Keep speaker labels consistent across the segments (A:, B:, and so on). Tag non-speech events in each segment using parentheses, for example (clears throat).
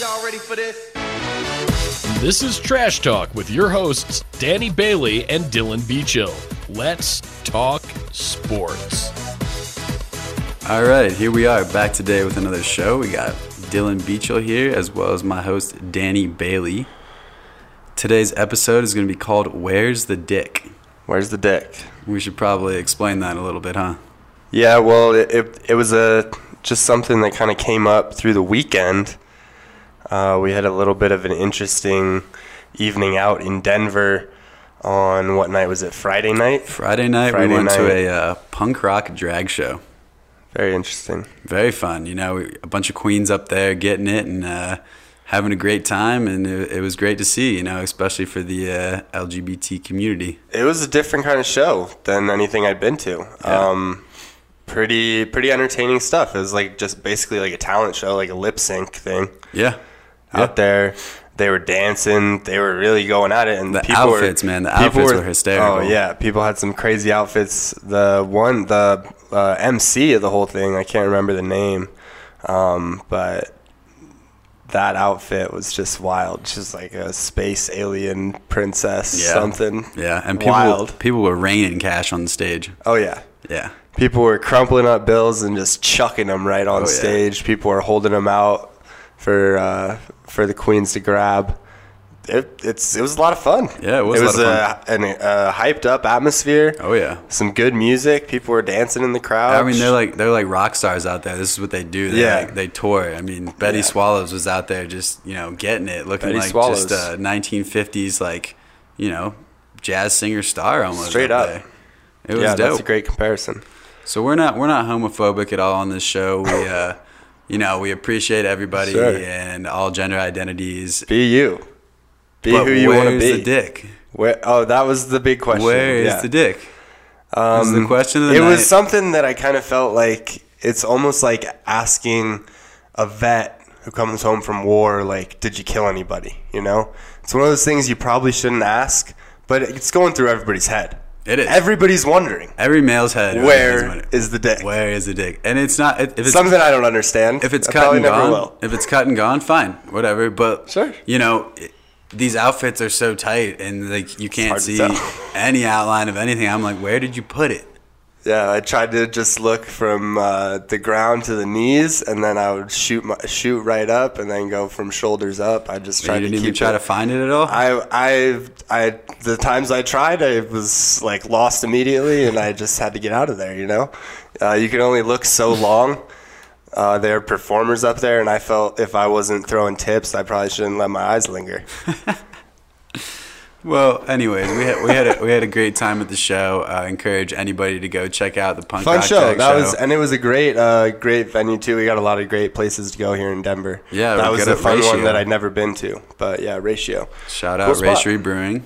A: Y'all ready for this?
B: This is Trash Talk with your hosts, Danny Bailey and Dylan Beachill. Let's talk sports.
C: All right, here we are back today with another show. We got Dylan Beachill here, as well as my host, Danny Bailey. Today's episode is going to be called Where's the Dick?
D: Where's the dick?
C: We should probably explain that a little bit, huh?
D: Yeah, well, it, it, it was a just something that kind of came up through the weekend. Uh, we had a little bit of an interesting evening out in Denver on what night was it? Friday night.
C: Friday night,
D: Friday
C: we went to a uh, punk rock drag show.
D: Very interesting.
C: Very fun. You know, a bunch of queens up there getting it and uh, having a great time, and it, it was great to see, you know, especially for the uh, LGBT community.
D: It was a different kind of show than anything I'd been to.
C: Yeah.
D: Um, pretty pretty entertaining stuff. It was like just basically like a talent show, like a lip sync thing.
C: Yeah.
D: out there. They were dancing. They were really going at it, and
C: The
D: people
C: outfits,
D: were,
C: man, the outfits were hysterical.
D: Oh yeah, people had some crazy outfits. The one, the uh, MC of the whole thing, I can't remember the name, um, but that outfit was just wild, just like a space alien princess,
C: Yeah.
D: something.
C: Yeah. And people,
D: wild.
C: people were raining cash on the stage.
D: Oh yeah.
C: Yeah.
D: People were crumpling up bills and just chucking them right on
C: Oh, yeah.
D: stage. People were holding them out for uh, for the queens to grab. It, it's it was a lot of fun.
C: Yeah, it was a
D: It was
C: lot
D: a, an, a hyped up atmosphere.
C: Oh, yeah.
D: Some good music. People were dancing in the crowd.
C: I mean, they're like they're like rock stars out there. This is what they do. They
D: Yeah.
C: like, they tour. I mean, Betty
D: Yeah.
C: Swallows was out there just you know getting it, looking
D: Betty
C: like
D: Swallows.
C: just a 1950s like you know jazz singer star almost.
D: Straight up.
C: there. It was
D: yeah,
C: dope.
D: that's a great comparison.
C: So we're not we're not homophobic at all on this show. We uh, you know we appreciate everybody
D: Sure.
C: and all gender identities.
D: Be you. Be
C: but
D: who you want to be.
C: the dick?
D: Where, oh, that was the big question.
C: Where is
D: yeah.
C: the dick? Um, the question of the
D: it
C: night.
D: was something that I kind of felt like it's almost like asking a vet who comes home from war, like, did you kill anybody? You know, it's one of those things you probably shouldn't ask, but it's going through everybody's head.
C: It is.
D: Everybody's wondering
C: Every male's head.
D: where is the dick.
C: where is the dick? And it's not if it's
D: Something I don't understand.
C: if it's
D: I
C: cut and gone, if it's cut and gone, fine, whatever. But
D: Sure.
C: you know, it, these outfits are so tight, and like you can't see any outline of anything. I'm like, where did you put it?
D: Yeah, I tried to just look from uh, the ground to the knees, and then I would shoot my, shoot right up, and then go from shoulders up. I just
C: You
D: tried
C: didn't
D: to
C: even
D: keep
C: try
D: it.
C: to find it at all.
D: I, I, I, the times I tried, I was like lost immediately, and I just had to get out of there. You know, uh, you can only look so (laughs) long. Uh, there are performers up there, and I felt if I wasn't throwing tips, I probably shouldn't let my eyes linger. (laughs)
C: well, anyways, we had we had a, we had a great time at the show. Uh, encourage anybody to go check out the punk
D: Fun
C: rock
D: show. That
C: show.
D: was, and it was a great, uh, great venue too. We got a lot of great places to go here in Denver.
C: Yeah,
D: that was a fun
C: ratio.
D: one that I'd never been to. But yeah, ratio.
C: Shout out
D: spot.
C: Racery Brewing.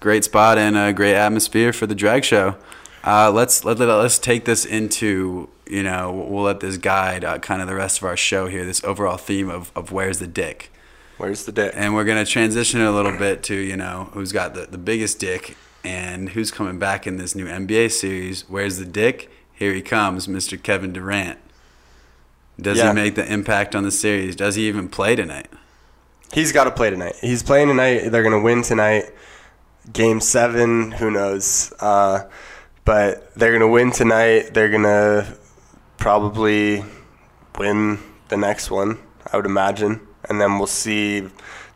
C: Great spot and a great atmosphere for the drag show. Uh, let's let, let, us take this into you know we'll let this guide uh, kind of the rest of our show here. This overall theme of, of where's the dick,
D: Where's the dick?
C: and we're gonna transition a little bit to you know who's got the, the biggest dick and who's coming back in this new NBA series. Where's the dick? Here he comes, Mr. Kevin Durant. Does
D: Yeah.
C: he make the impact on the series? Does he even play tonight?
D: He's got to play tonight. He's playing tonight. They're gonna win tonight. Game seven. Who knows? Uh, but they're gonna win tonight. They're gonna probably win the next one. I would imagine, and then we'll see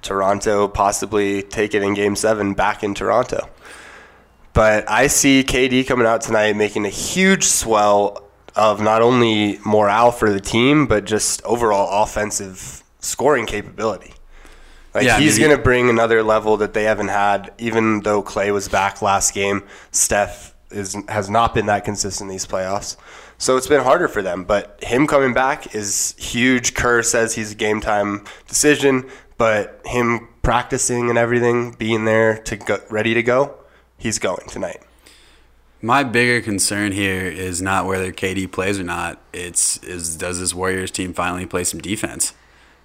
D: Toronto possibly take it in Game seven back in Toronto. But I see KD coming out tonight making a huge swell of not only morale for the team, but just overall offensive scoring capability. Like
C: Yeah, I
D: he's
C: mean,
D: going to bring another level that they haven't had. Even though Clay was back last game, Steph is has not been that consistent in these playoffs. So it's been harder for them. But him coming back is huge. Kerr says he's a game time decision, but him practicing and everything, being there to go, ready to go, he's going tonight.
C: My bigger concern here is not whether KD plays or not. It's is does this Warriors team finally play some defense?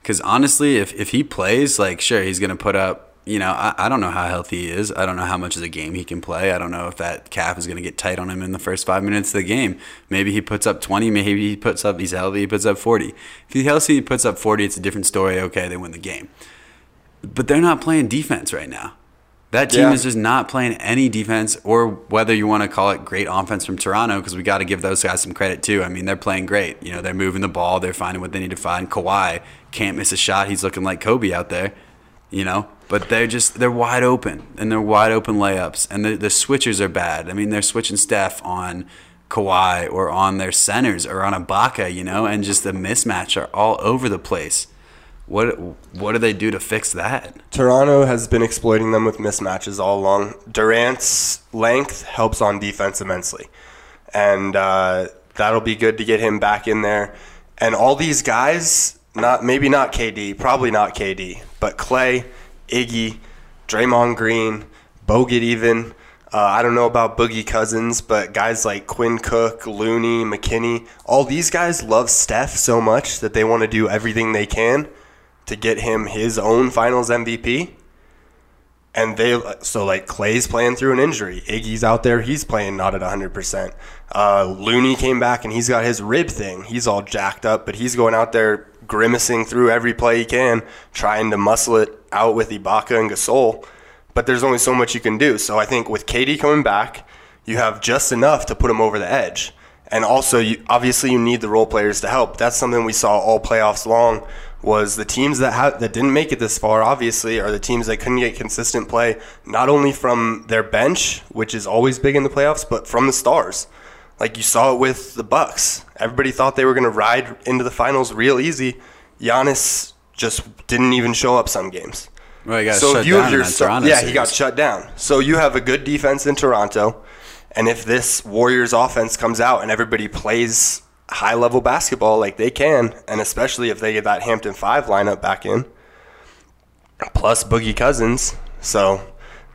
C: Because honestly, if if he plays, like sure he's gonna put up you know, I, I don't know how healthy he is. I don't know how much of the game he can play. I don't know if that calf is going to get tight on him in the first five minutes of the game. Maybe he puts up 20. Maybe he puts up, he's healthy, he puts up 40. If he's healthy, he puts up 40, it's a different story. Okay, they win the game. But they're not playing defense right now. That team
D: Yeah.
C: is just not playing any defense, or whether you want to call it great offense from Toronto, because we got to give those guys some credit too. I mean, they're playing great. You know, they're moving the ball, they're finding what they need to find. Kawhi can't miss a shot. He's looking like Kobe out there. You know, but they're just they're wide open and they're wide open layups, and the the switchers are bad. I mean, they're switching Steph on Kawhi or on their centers or on Ibaka, you know, and just the mismatch are all over the place. What what do they do to fix that?
D: Toronto has been exploiting them with mismatches all along. Durant's length helps on defense immensely, and uh, that'll be good to get him back in there. And all these guys, not maybe not KD, probably not KD, but Clay, Iggy, Draymond Green, Bogut even. Uh, I don't know about Boogie Cousins, but guys like Quinn Cook, Looney, McKinnie, all these guys love Steph so much that they want to do everything they can to get him his own Finals MVP. And they so like Clay's playing through an injury. Iggy's out there, he's playing not at 100%. Uh, Looney came back and he's got his rib thing. He's all jacked up, but he's going out there grimacing through every play he can, trying to muscle it out with Ibaka and Gasol. But there's only so much you can do. So I think with KD coming back, you have just enough to put him over the edge. And also, you, obviously, you need the role players to help. That's something we saw all playoffs long. Was the teams that ha- that didn't make it this far, obviously, are the teams that couldn't get consistent play, not only from their bench, which is always big in the playoffs, but from the stars. Like you saw it with the Bucks. Everybody thought they were going to ride into the finals real easy. Giannis just didn't even show up some games.
C: Well, he got
D: So you
C: down
D: have your
C: Toronto
D: yeah,
C: series.
D: he got shut down. So you have a good defense in Toronto, and if this Warriors offense comes out and everybody plays high level basketball like they can, and especially if they get that Hampton Five lineup back in, plus Boogie Cousins, so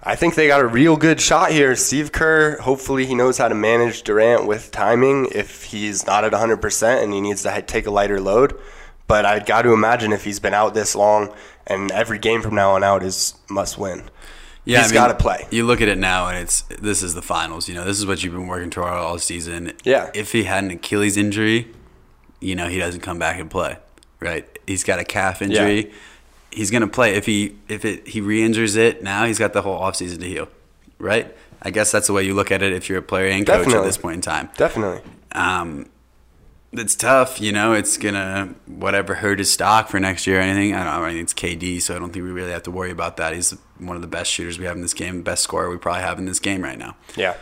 D: I think they got a real good shot here. Steve Kerr, hopefully he knows how to manage Durant with timing if he's not at 100% and he needs to take a lighter load. But I've got to imagine if he's been out this long and every game from now on out is must win.
C: Yeah,
D: He's
C: I mean,
D: gotta play.
C: You look at it now, and it's this is the finals. You know, this is what you've been working toward all season.
D: Yeah.
C: If he had an Achilles injury, you know, he doesn't come back and play. Right. He's got a calf injury. He's gonna play if he if it he re-injures it. Now he's got the whole offseason to heal. Right. I guess that's the way you look at it if you're a player and coach at this point in time.
D: Definitely.
C: Um, it's tough, you know. It's gonna whatever hurt his stock for next year or anything. I don't know. I think it's KD, so I don't think we really have to worry about that. He's one of the best shooters we have in this game, best scorer we probably have in this game right now.
D: Yeah.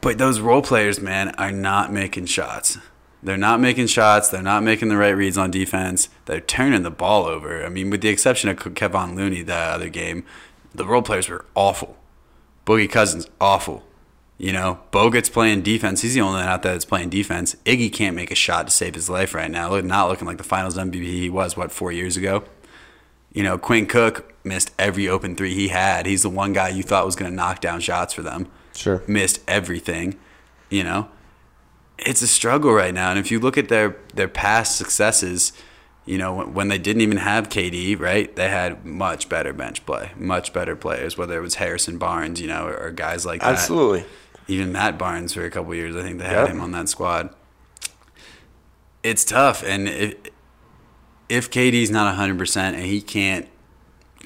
C: But those role players, man, are not making shots. They're not making shots. They're not making the right reads on defense. They're turning the ball over. I mean, with the exception of Kevon Looney, that other game, the role players were awful. Boogie Cousins, awful. You know, Bogut's playing defense. He's the only one out there that's playing defense. Iggy can't make a shot to save his life right now. Not looking like the Finals MVP he was what four years ago. You know, Quinn Cook missed every open three he had. He's the one guy you thought was going to knock down shots for them.
D: Sure.
C: Missed everything. You know, it's a struggle right now. And if you look at their their past successes, you know, when, when they didn't even have KD, right? They had much better bench play, much better players. Whether it was Harrison Barnes, you know, or, or guys like that.
D: Absolutely.
C: Even Matt Barnes for a couple years, I think they had
D: Yep.
C: him on that squad. It's tough, and if, if KD's not hundred percent and he can't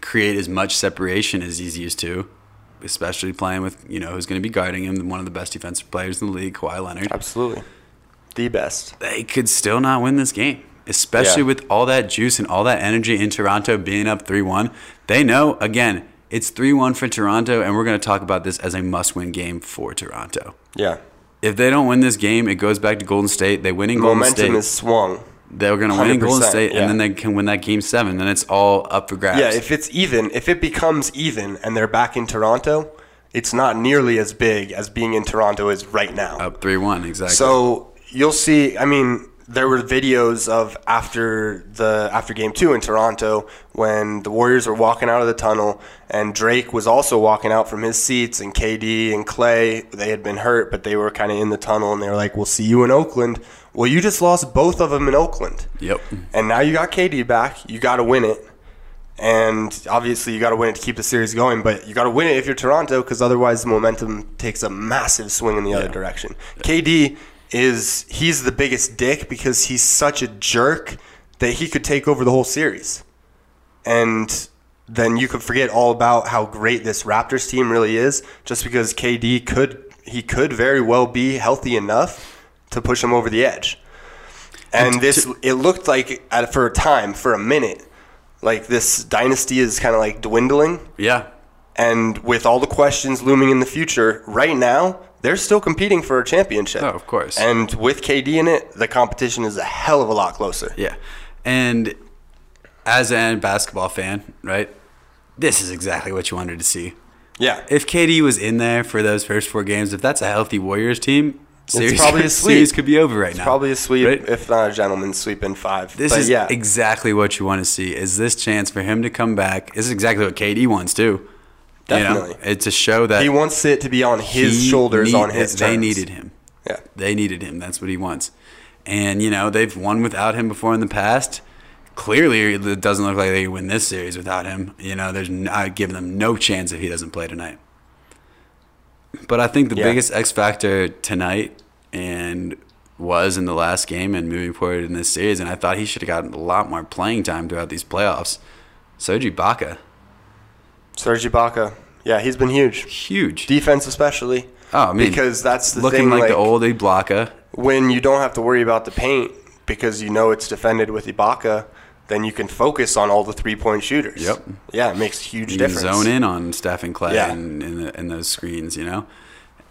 C: create as much separation as he's used to, especially playing with you know who's going to be guarding him, one of the best defensive players in the league, Kawhi Leonard,
D: Absolutely. The best.
C: they could still not win this game. Especially
D: Yeah.
C: with all that juice and all that energy in Toronto being up 3 1. They know, again, it's 3 1 for Toronto, and we're going to talk about this as a must win game for Toronto.
D: Yeah.
C: If they don't win this game, it goes back to Golden State. They win in Golden
D: Momentum
C: State.
D: Momentum is swung.
C: They're going to win in Golden State,
D: yeah.
C: and then they can win that game seven. Then it's all up for grabs.
D: Yeah, if it's even, if it becomes even and they're back in Toronto, it's not nearly as big as being in Toronto is right now.
C: up 3 1, exactly.
D: So you'll see. I mean, there were videos of after the after game two in Toronto when the Warriors were walking out of the tunnel and Drake was also walking out from his seats and KD and Clay they had been hurt but they were kind of in the tunnel and they were like, "We'll see you in Oakland." Well, you just lost both of them in Oakland.
C: yep.
D: And now you got KD back. You got to win it. and obviously you got to win it to keep the series going. But you got to win it if you're Toronto, because otherwise the momentum takes a massive swing in the other direction. KD is he's the biggest dick because he's such a jerk that he could take over the whole series, and then you could forget all about how great this Raptors team really is, just because KD could he could very well be healthy enough to push him over the edge. And this, it looked like at, for a time, for a minute, like this dynasty is kind of like dwindling.
C: Yeah.
D: And with all the questions looming in the future, right now, they're still competing for a championship.
C: Oh, of course.
D: And with KD in it, the competition is a hell of a lot closer.
C: Yeah. And as a basketball fan, right? This is exactly what you wanted to see.
D: Yeah.
C: If KD was in there for those first four games, if that's a healthy Warriors team, series,
D: probably a (laughs) sweep.
C: series could be over right now.
D: Probably a sweep,
C: Right?
D: if not a gentleman sweep in five.
C: This
D: but
C: is
D: yeah,
C: exactly what you want to see. Is this chance for him to come back? This is exactly what KD wants too.
D: Definitely.
C: You know, it's a show that
D: he wants it to be on his shoulders,
C: need-
D: on his
C: They
D: terms.
C: needed him.
D: Yeah.
C: They needed him. That's what he wants. And you know they've won without him before in the past. Clearly, it doesn't look like they win this series without him. You know, there's I give them no chance if he doesn't play tonight. But I think the
D: Yeah.
C: biggest X factor tonight and was in the last game and moving forward in this series, and I thought he should have gotten a lot more playing time throughout these playoffs. Serge Ibaka,
D: Serge Ibaka. Yeah, he's been huge.
C: huge.
D: Defense especially.
C: Oh, I mean,
D: because that's the
C: looking
D: thing.
C: like,
D: Like,
C: the old Ibaka.
D: when you don't have to worry about the paint because you know it's defended with Ibaka, then you can focus on all the three point shooters.
C: Yep.
D: Yeah, it makes a huge difference.
C: You can
D: difference.
C: zone in on Steph and Clay
D: Yeah.
C: in, in, the, those screens, you know?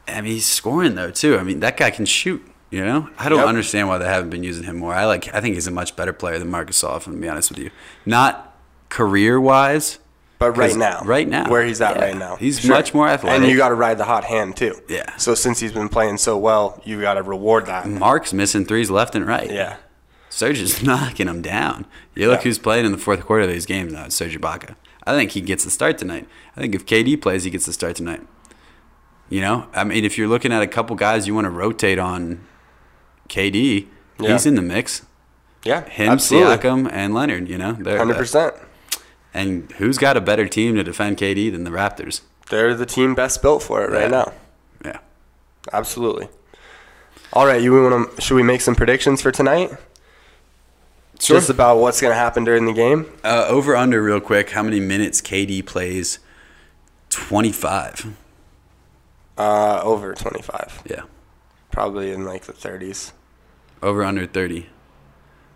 C: I mean, he's scoring, though, too. I mean, that guy can shoot, you know? I don't
D: Yep.
C: understand why they haven't been using him more. I like. I think he's a much better player than Marcus Gasol, to be honest with you. Not career-wise,
D: But right now,
C: right now,
D: where he's at
C: yeah.
D: right now,
C: He's much more athletic.
D: and you got to ride the hot hand too.
C: Yeah.
D: So since he's been playing so well, you got to reward that.
C: Mark's missing threes left and right.
D: Yeah.
C: Serge is (laughs) knocking him down. You look
D: Yeah.
C: who's playing in the fourth quarter of these games now. It's Serge Ibaka. I think he gets the start tonight. I think if KD plays, he gets the start tonight. You know, I mean, if you're looking at a couple guys you want to rotate on KD,
D: Yeah.
C: he's in the mix.
D: Yeah.
C: Him,
D: absolutely.
C: Siakam, and Leonard. You know, they're uh,
D: Hundred percent.
C: And who's got a better team to defend KD than the Raptors?
D: They're the team best built for it right
C: Yeah.
D: now.
C: Yeah.
D: Absolutely. All right, you want to? Should we make some predictions for tonight?
C: Sure.
D: Just about what's going to happen during the game.
C: Uh, over under real quick. How many minutes KD plays? Twenty five.
D: Uh, over twenty-five,
C: Yeah.
D: probably in like the thirties.
C: Over under thirty.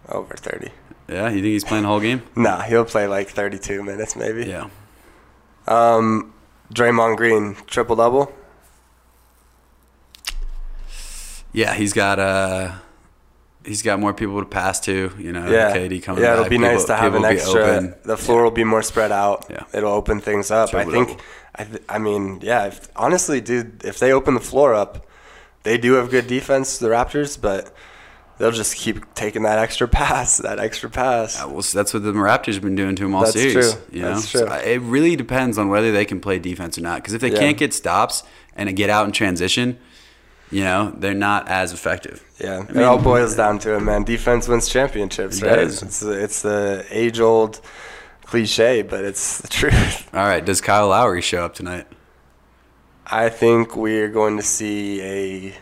D: Over thirty.
C: Yeah. You think he's playing the whole game? (laughs)
D: Nah, he'll play like thirty-two minutes maybe.
C: Yeah.
D: Um, Draymond Green triple double.
C: Yeah, he's got uh he's got more people to pass to, you know.
D: Yeah,
C: KD coming
D: yeah, it'll be nice
C: People-
D: to have an extra.
C: open.
D: The floor will be more spread out.
C: Yeah.
D: it'll open things up. I think. I, th- I mean, yeah. If, honestly, dude, if they open the floor up, they do have good defense, the Raptors, but they'll just keep taking that extra (laughs) pass, that extra pass.
C: Uh, well, that's what the Raptors have been doing to them all
D: That's
C: series.
D: true.
C: You know,
D: That's true.
C: I- it really depends on whether they can play defense or not. Because if they
D: Yeah.
C: can't get stops and get out in transition, you know, they're not as effective.
D: Yeah, it
C: mean-
D: all boils down to it, man. Defense wins championships,
C: It
D: right?
C: does.
D: It's it's the age old cliche, but it's the (laughs) truth.
C: All right, does Kyle Lowry show up tonight?
D: I think we're going to see a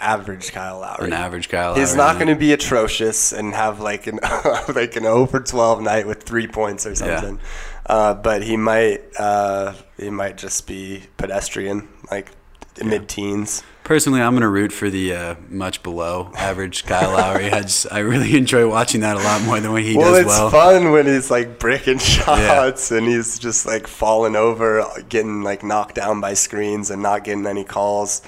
D: average Kyle Lowry.
C: An average Kyle Lowry.
D: He's not going to be atrocious and have like an (laughs) like an 0 for 12 night with three points or
C: Yeah.
D: something. Uh, but he might uh, he might just be pedestrian, like mid teens.
C: Personally, I'm going to root for the uh, much below average Kyle Lowry. I just I really (laughs) enjoy watching that a lot more than when he
D: Well,
C: does
D: it's
C: well.
D: fun when he's like breaking (laughs) shots and he's just like falling over, getting like knocked down by screens and not getting any calls.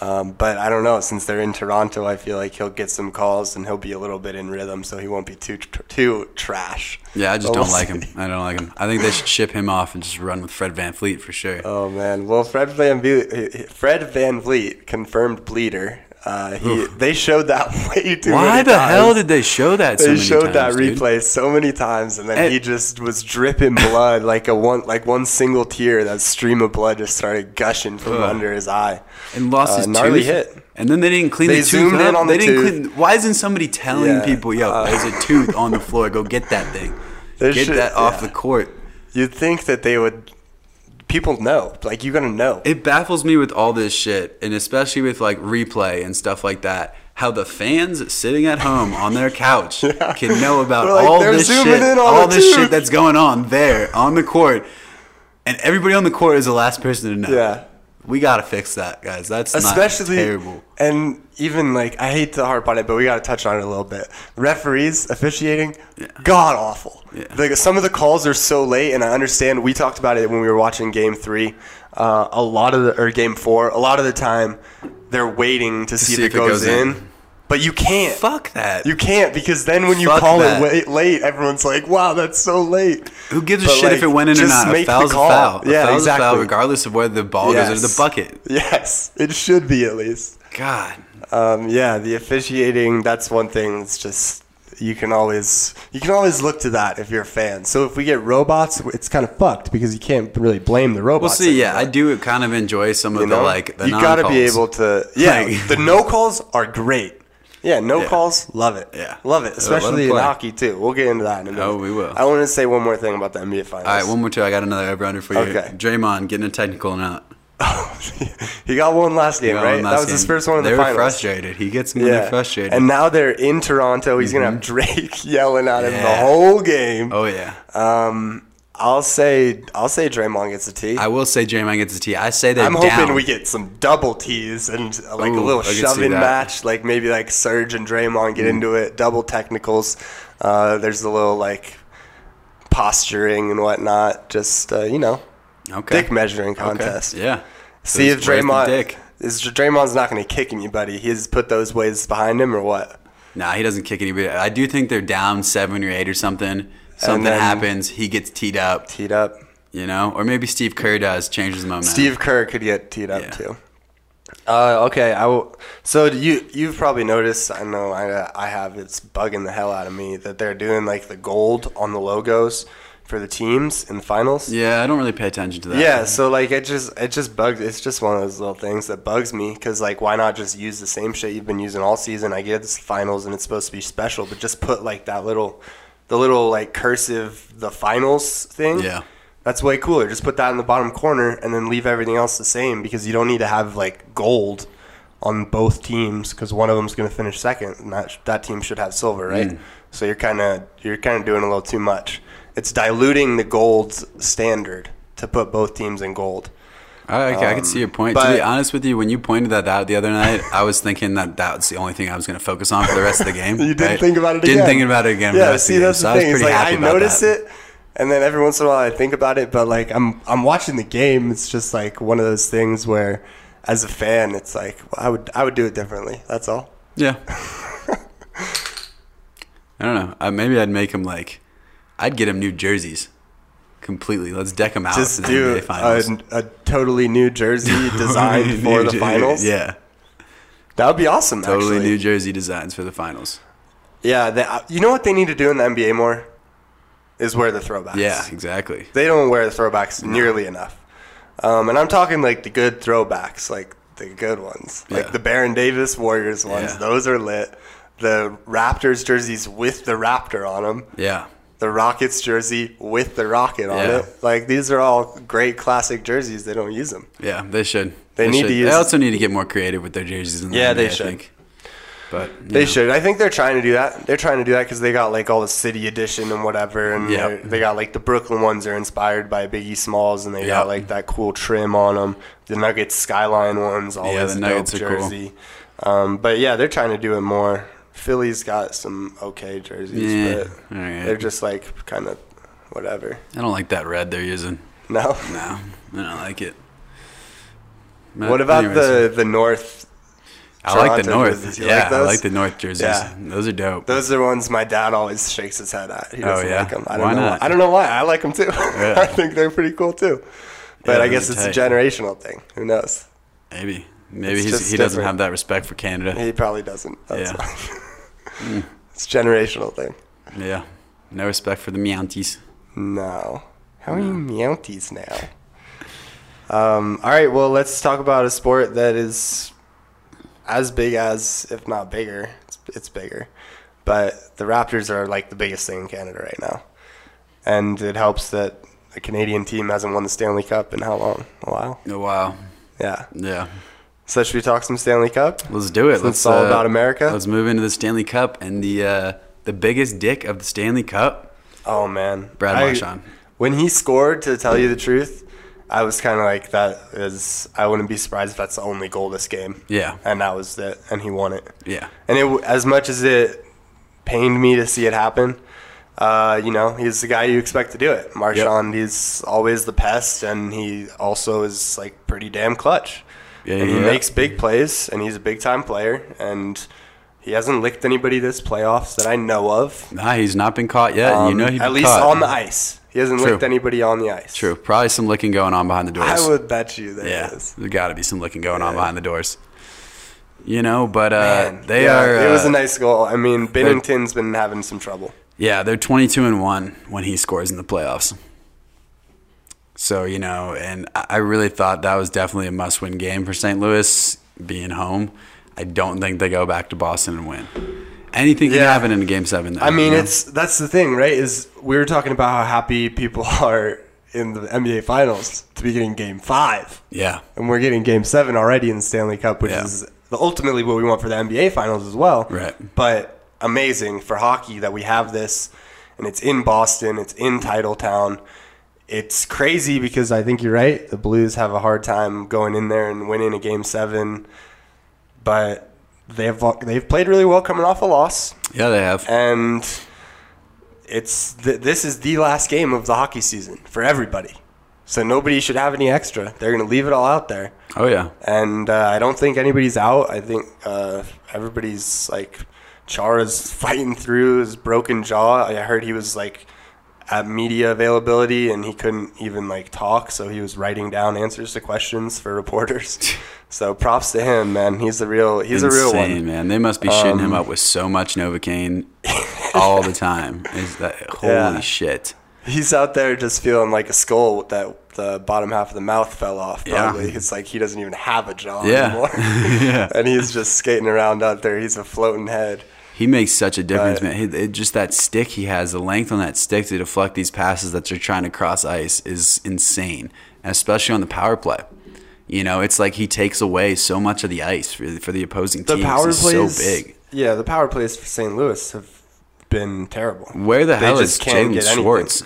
D: Um, but I don't know. Since they're in Toronto, I feel like he'll get some calls and he'll be a little bit in rhythm, so he won't be too too trash.
C: Yeah, I just don't like him. I don't like him. I think they should ship him off and just run with Fred VanVleet for sure.
D: Oh man, well Fred VanVleet, Fred VanVleet confirmed bleeder. Uh, he they showed that (laughs) way too.
C: Why the hell did they show that so
D: they showed that
C: dude?
D: replay so many times, and then
C: And-
D: he just was dripping blood like a one like one single tear. That stream of blood just started gushing from
C: Ugh.
D: under his eye.
C: and lost
D: Uh,
C: his
D: gnarly
C: tooth.
D: hit.
C: And then they didn't clean
D: They
C: the tooth
D: zoomed
C: up.
D: in on
C: they
D: the
C: didn't
D: tooth.
C: clean. Why isn't somebody telling
D: Yeah.
C: people, "Yo,
D: Uh,
C: there's a tooth on the floor. Go get that thing." (laughs) Get
D: should-
C: that off
D: yeah.
C: the court.
D: You'd think that they would. People know, like you're gonna know.
C: It baffles me with all this shit, and especially with like replay and stuff like that. How the fans sitting at home on their couch (laughs) (laughs) can know about
D: like,
C: all this shit, all this shit that's going on there on the court, and everybody on the court is the last person to know.
D: Yeah.
C: We gotta fix that, guys. That's
D: Especially
C: not terrible.
D: and even like I hate to harp on it, but we got to touch on it a little bit. Referees officiating, god awful.
C: Yeah.
D: Like some of the calls are so late, and I understand. We talked about it when we were watching Game Three. Uh, a lot of the or Game Four, a lot of the time, they're waiting to, see, if it goes, in. But you can't.
C: Fuck that.
D: You can't because then when you
C: Fuck
D: call
C: that.
D: it late, everyone's like, "Wow, that's so late."
C: Who gives a shit
D: like,
C: if it went in or not? A
D: make the
C: foul's a foul. A
D: Yeah,
C: foul's a foul,
D: exactly.
C: regardless of whether the ball goes into the bucket.
D: Yes, it should be at least.
C: God,
D: Um, yeah, the officiating, that's one thing that's just you can always you can always look to that if you're a fan. So if we get robots, it's kind of fucked because you can't really blame the robots.
C: we'll see. Yeah, I do kind of enjoy some of
D: you
C: the like the
D: you gotta be able to yeah.
C: Like-
D: the no calls are great. Yeah, no
C: Yeah.
D: calls, love it.
C: Yeah.
D: love it, especially in hockey too. We'll get into that in a minute.
C: Oh, we will.
D: I want to say one more thing about the NBA Finals.
C: All right, one more two. I got another over under for you.
D: Okay.
C: Draymond getting a technical or not. (laughs)
D: he got one last game,
C: Got
D: right?
C: one
D: that
C: last
D: was his first one in
C: they
D: the
C: were frustrated. He gets when they're frustrated.
D: And now they're in Toronto. He's gonna have Drake (laughs) yelling at him the whole game.
C: oh yeah,
D: Um, I'll say I'll say Draymond gets a T.
C: I will say Draymond gets a T. I say they're
D: I'm hoping
C: down.
D: we get some double T's and uh, like a little shoving match, like maybe like Serge and Draymond get into it, double technicals. Uh, there's a little like posturing and whatnot. Just uh, you know,
C: okay.
D: dick measuring
C: Okay.
D: contest.
C: Yeah.
D: See
C: So
D: if Draymond
C: dick?
D: is Draymond's not going to kick anybody. He's put those ways behind him or what?
C: Nah, he doesn't kick anybody. I do think they're down seven or eight or something. Something happens. He gets teed up.
D: Teed up.
C: You know, or maybe Steve Kerr does changes the momentum.
D: Steve Kerr could get teed up
C: Yeah.
D: too. Uh, okay, I will. So you you've probably noticed. I know I I have. It's bugging the hell out of me that they're doing like the gold on the logos for the teams in the finals.
C: Yeah, I don't really pay attention to that.
D: Yeah, so like it just it just bugs. It's just one of those little things that bugs me because like why not just use the same shit you've been using all season? I get it's the finals and it's supposed to be special, but just put like that little, the little like cursive the finals thing.
C: Yeah.
D: That's way cooler. Just put that in the bottom corner and then leave everything else the same because you don't need to have like gold on both teams because one of them's going to finish second and that that team should have silver, right?
C: Mm.
D: So you're kind of you're kind of doing a little too much. It's diluting the gold's standard to put both teams in gold.
C: I, I, I can see your point. to
D: Um,
C: be honest with you, when you pointed that out the other night, I was thinking that that was the only thing I was going to focus on for the rest of the game. (laughs)
D: You didn't
C: right?
D: think about it
C: Didn't
D: again.
C: think about it again.
D: Yeah,
C: the
D: see,
C: the
D: that's
C: so
D: the
C: I was
D: thing. It's like
C: happy
D: I notice
C: that.
D: it, and then every once in a while I think about it. But like I'm I'm watching the game. It's just like one of those things where, as a fan, it's like well, I would I would do it differently. That's all.
C: Yeah. (laughs) I don't know. Uh, maybe I'd make him like, I'd get him new jerseys, completely. Let's deck them out.
D: Just do a, a totally new jersey (laughs) designed for
C: New
D: the
C: jer-
D: finals.
C: Yeah,
D: that would be awesome.
C: totally
D: actually.
C: new jersey designs for the finals.
D: Yeah, they, uh, you know what they need to do in the NBA more is wear the throwbacks.
C: Yeah, exactly.
D: they don't wear the throwbacks nearly enough. Um, and I'm talking like the good throwbacks, like the good ones, like
C: Yeah.
D: the Baron Davis Warriors ones.
C: Yeah.
D: Those are lit. The Raptors jerseys with the Raptor on them.
C: Yeah,
D: The Rockets jersey with the Rocket on
C: Yeah.
D: it. Like these are all great classic jerseys. They don't use them.
C: yeah, they should.
D: They need
C: should.
D: to use-
C: They also need to get more creative with their jerseys. In the
D: Yeah,
C: NBA,
D: they
C: I
D: should.
C: think. But
D: They
C: yeah.
D: should. I think they're trying to do that. They're trying to do that because they got like all the city edition and whatever, and
C: Yep.
D: they're- got like the Brooklyn ones are inspired by Biggie Smalls, and they
C: Yep.
D: got like that cool trim on them. The Nuggets skyline ones, always
C: the
D: a
C: Nuggets
D: dope
C: are cool.
D: jersey. Um, but yeah, they're trying to do it more. Philly's got some okay jerseys,
C: Yeah,
D: but
C: alright.
D: they're just like kind of whatever.
C: I don't like that red they're using.
D: No.
C: No, I don't like it. But
D: What about
C: anyways,
D: the the North?
C: I like the North.
D: jerseys?
C: Yeah,
D: like
C: I like the North jerseys.
D: Yeah.
C: Those are dope.
D: Those are the ones my dad always shakes his head at. He
C: Oh,
D: doesn't
C: yeah?
D: like them. I don't
C: Why
D: know.
C: not?
D: Why. I don't know why. I like them too. (laughs) I think they're pretty cool too. But
C: Yeah,
D: I guess it's
C: are
D: a generational thing. Who knows?
C: Maybe. Maybe he doesn't have that respect for Canada.
D: He probably doesn't. That's
C: Yeah. (laughs) (laughs)
D: it's a generational thing.
C: Yeah. No respect for the Mounties.
D: No. How many Mounties now? Um, all right. Well, let's talk about a sport that is as big as, if not bigger. It's, it's bigger, but the Raptors are like the biggest thing in Canada right now. and it helps that a Canadian team hasn't won the Stanley Cup in how long? A while.
C: A while.
D: Yeah.
C: Yeah.
D: So should we talk some Stanley Cup?
C: Let's do it.
D: Since
C: let's
D: it's all
C: uh,
D: about America.
C: Let's move into the Stanley Cup and the uh, the biggest dick of the Stanley Cup,
D: Oh man,
C: Brad
D: I-
C: Marchand.
D: When he scored, to tell you the truth, I was kind of like that. Is I wouldn't be surprised if that's the only goal this game.
C: Yeah.
D: and that was it, and he won it.
C: Yeah.
D: And it, as much as it pained me to see it happen, uh, you know, he's the guy you expect to do it. Marchand, he's always the pest, and he also is like pretty damn clutch.
C: Yeah,
D: and he
C: yeah.
D: makes big plays, and he's a big time player, and he hasn't licked anybody this playoffs that I know of.
C: Nah, he's not been caught yet. and you
D: Um,
C: know he'd be
D: at least
C: caught.
D: on the ice. He hasn't
C: True.
D: licked anybody on the ice.
C: True. Probably some licking going on behind the doors.
D: I would bet you there
C: yeah,
D: is.
C: there's got to be some licking going on behind the doors. You know, but uh, they
D: yeah,
C: are.
D: It was
C: uh,
D: a nice goal. I mean, Binnington's been having some trouble.
C: Yeah, they're 22 and 1 when he scores in the playoffs. So, you know, and I really thought that was definitely a must win game for St. Louis being home. I don't think they go back to Boston and win. Anything can
D: Yeah.
C: happen in a game seven. Though,
D: I mean,
C: you know?
D: it's that's the thing, right? Is we were talking about how happy people (laughs) are in the NBA Finals to be getting Game Five,
C: Yeah.
D: and we're getting Game Seven already in the Stanley Cup, which
C: Yeah.
D: is ultimately what we want for the NBA Finals as well.
C: Right.
D: But amazing for hockey that we have this, and it's in Boston. It's in Titletown. It's crazy because I think you're right. The Blues have a hard time going in there and winning a Game Seven, but they've they've played really well coming off a loss
C: Yeah, they have.
D: and it's th- this is the last game of the hockey season for everybody. So nobody should have any extra. They're going to leave it all out there,
C: Oh, yeah.
D: and uh, I don't think anybody's out. I think uh, everybody's like Chara's (laughs) fighting through his broken jaw. I heard he was like at media availability and he couldn't even like talk, so he was writing down answers to questions for reporters. (laughs) so props to him, man. He's a real he's
C: Insane,
D: a real one. Um,
C: man. They must be shooting him up with so much Novocaine all the time. Is that (laughs) holy
D: Yeah.
C: shit?
D: He's out there just feeling like a skull that the bottom half of the mouth fell off.
C: Yeah.
D: Probably it's like he doesn't even have a jaw
C: Yeah.
D: anymore, (laughs)
C: yeah.
D: and he's just skating around out there. He's a floating head.
C: He makes such a difference,
D: Right.
C: man. He, it, just that stick he has, the length on that stick to deflect these passes that you're trying to cross ice is insane, and especially on the power play. You know, it's like he takes away so much of the ice for, for the opposing
D: team.
C: The
D: power plays,
C: so big.
D: Yeah, the power plays for St. Louis have been terrible.
C: Where the
D: They
C: hell is
D: anything.
C: Schwartz?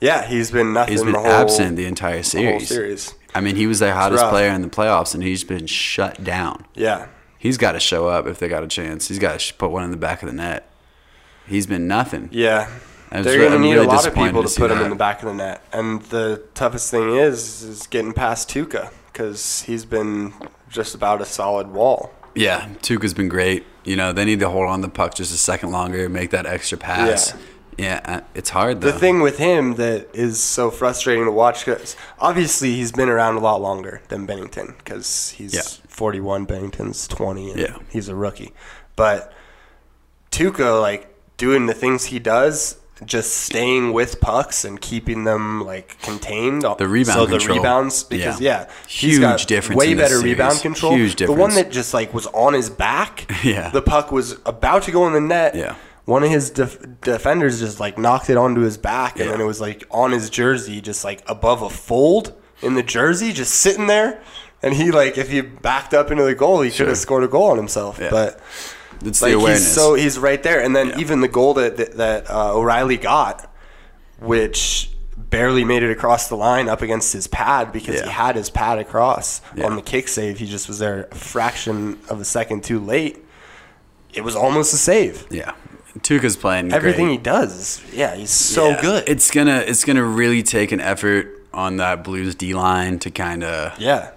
D: Yeah, he's been nothing.
C: He's been
D: the whole,
C: absent the entire
D: the
C: series.
D: series.
C: I mean, he was their hottest player in the playoffs, and he's been shut down.
D: Yeah,
C: He's got to show up if they got a chance. He's got to put one in the back of the net. He's been nothing.
D: yeah. They're going to need
C: really
D: a lot of people
C: to
D: to put him in the back of the net, and the toughest thing is is getting past Tuukka because he's been just about a solid wall.
C: Yeah, Tuukka's been great. You know, they need to hold on the puck just a second longer, make that extra pass. Yeah, uh, it's hard though.
D: The thing with him that is so frustrating to watch because obviously he's been around a lot longer than Binnington because he's
C: Yeah.
D: 41, Binnington's 20, and
C: Yeah.
D: he's a rookie. But Tuukka, like doing the things he does, just staying with pucks and keeping them like contained.
C: The rebound
D: so the
C: control.
D: rebounds because
C: Yeah.
D: yeah,
C: Huge difference
D: Way better rebound control.
C: Huge difference.
D: The one that just like was on his back. (laughs)
C: Yeah.
D: the puck was about to go in the net.
C: Yeah.
D: One of his def- defenders just like knocked it onto his back, and then it was like on his jersey, just like above a fold in the jersey, just sitting there. And he like, if he backed up into the goal, he should have scored a goal on himself.
C: Yeah.
D: But
C: it's
D: like
C: the awareness.
D: he's so he's right there. And then
C: Yeah.
D: even the goal that that, that uh, O'Reilly got, which barely made it across the line up against his pad because
C: Yeah.
D: he had his pad across
C: Yeah.
D: on the kick save. He just was there a fraction of a second too late. It was almost a save.
C: yeah, Tuukka's playing
D: Everything
C: great.
D: he does, yeah, he's so
C: Yeah.
D: good.
C: It's gonna it's gonna really take an effort on that Blues D line to kind of
D: yeah.